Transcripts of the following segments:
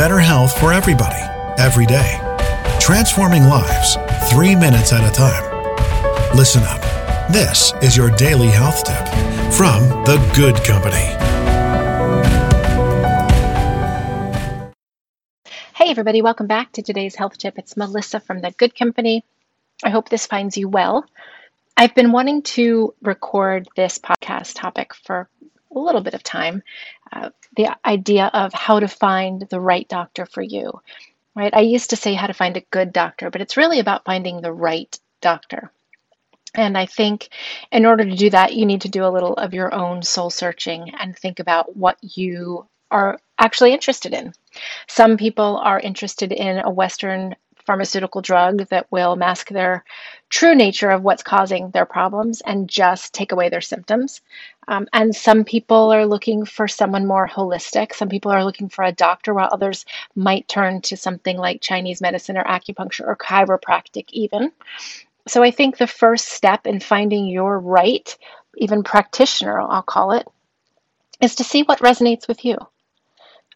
better health for everybody, every day. Transforming lives, three minutes at a time. Listen up. This is your daily health tip from The Good Company. Hey, everybody, welcome back to today's health tip. It's Melissa from The Good Company. I hope this finds you well. I've been wanting to record this podcast topic for a little bit of time. Uh, the idea of how to find the right doctor for you, right? I used to say how to find a good doctor, but it's really about finding the right doctor. And I think in order to do that, you need to do a little of your own soul searching and think about what you are actually interested in. Some people are interested in a Western pharmaceutical drug that will mask their true nature of what's causing their problems and just take away their symptoms. Um, and some people are looking for someone more holistic. Some people are looking for a doctor, while others might turn to something like Chinese medicine or acupuncture or chiropractic, even. So I think the first step in finding your right, even practitioner, I'll call it, is to see what resonates with you.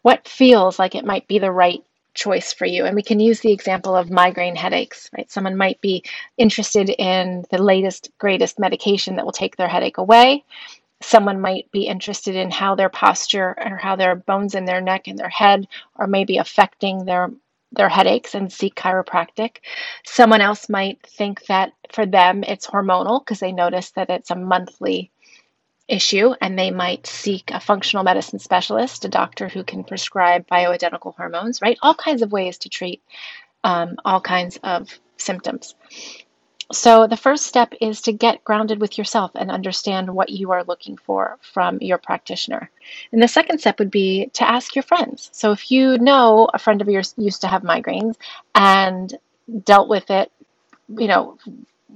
What feels like it might be the right choice for you. And we can use the example of migraine headaches, right? Someone might be interested in the latest, greatest medication that will take their headache away. Someone might be interested in how their posture or how their bones in their neck and their head are maybe affecting their their headaches and seek chiropractic. Someone else might think that for them it's hormonal because they notice that it's a monthly issue and they might seek a functional medicine specialist, a doctor who can prescribe bioidentical hormones, right? All kinds of ways to treat um, all kinds of symptoms. So, the first step is to get grounded with yourself and understand what you are looking for from your practitioner. And the second step would be to ask your friends. So, if you know a friend of yours used to have migraines and dealt with it, you know,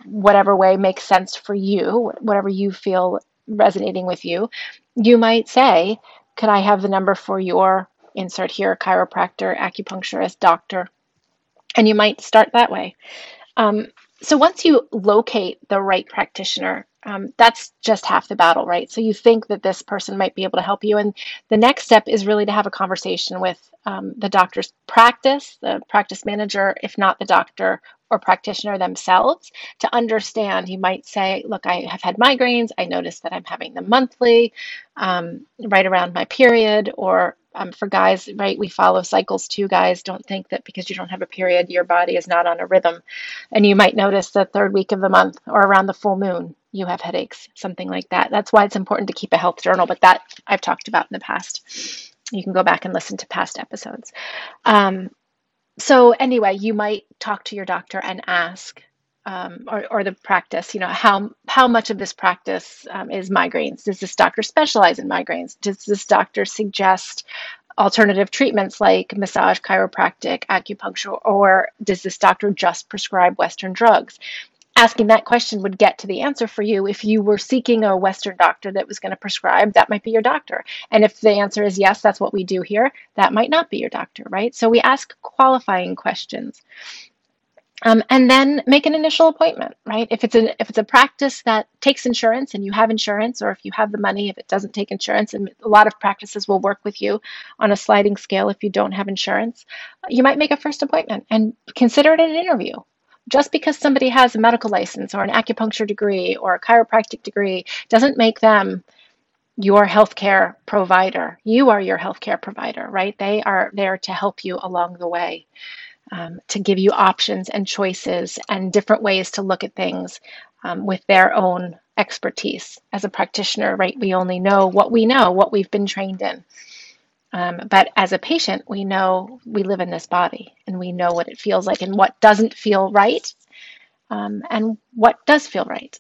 whatever way makes sense for you, whatever you feel resonating with you, you might say, Could I have the number for your insert here, chiropractor, acupuncturist, doctor? And you might start that way. Um, so once you locate the right practitioner, um, that's just half the battle, right? So you think that this person might be able to help you. And the next step is really to have a conversation with um, the doctor's practice, the practice manager, if not the doctor or practitioner themselves, to understand. You might say, Look, I have had migraines. I notice that I'm having them monthly, um, right around my period, or um, for guys, right, we follow cycles too, guys. Don't think that because you don't have a period, your body is not on a rhythm. And you might notice the third week of the month or around the full moon, you have headaches, something like that. That's why it's important to keep a health journal, but that I've talked about in the past. You can go back and listen to past episodes. Um, so, anyway, you might talk to your doctor and ask um, or, or the practice, you know, how how much of this practice um, is migraines? Does this doctor specialize in migraines? Does this doctor suggest alternative treatments like massage, chiropractic, acupuncture, or does this doctor just prescribe Western drugs? Asking that question would get to the answer for you. If you were seeking a Western doctor that was going to prescribe, that might be your doctor. And if the answer is yes, that's what we do here, that might not be your doctor, right? So we ask qualifying questions. Um, and then make an initial appointment, right? If it's a if it's a practice that takes insurance and you have insurance, or if you have the money, if it doesn't take insurance, and a lot of practices will work with you on a sliding scale if you don't have insurance, you might make a first appointment and consider it an interview. Just because somebody has a medical license or an acupuncture degree or a chiropractic degree doesn't make them your healthcare provider. You are your healthcare provider, right? They are there to help you along the way um, to give you options and choices and different ways to look at things um, with their own expertise. As a practitioner, right, we only know what we know, what we've been trained in. Um, but as a patient, we know we live in this body and we know what it feels like and what doesn't feel right um, and what does feel right.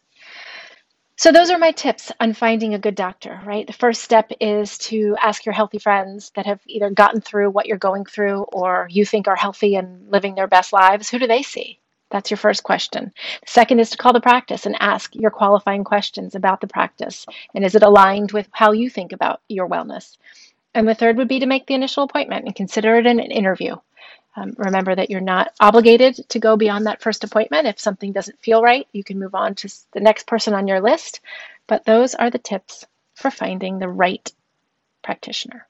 So, those are my tips on finding a good doctor, right? The first step is to ask your healthy friends that have either gotten through what you're going through or you think are healthy and living their best lives. Who do they see? That's your first question. The second is to call the practice and ask your qualifying questions about the practice. And is it aligned with how you think about your wellness? And the third would be to make the initial appointment and consider it an interview. Um, remember that you're not obligated to go beyond that first appointment. If something doesn't feel right, you can move on to the next person on your list. But those are the tips for finding the right practitioner.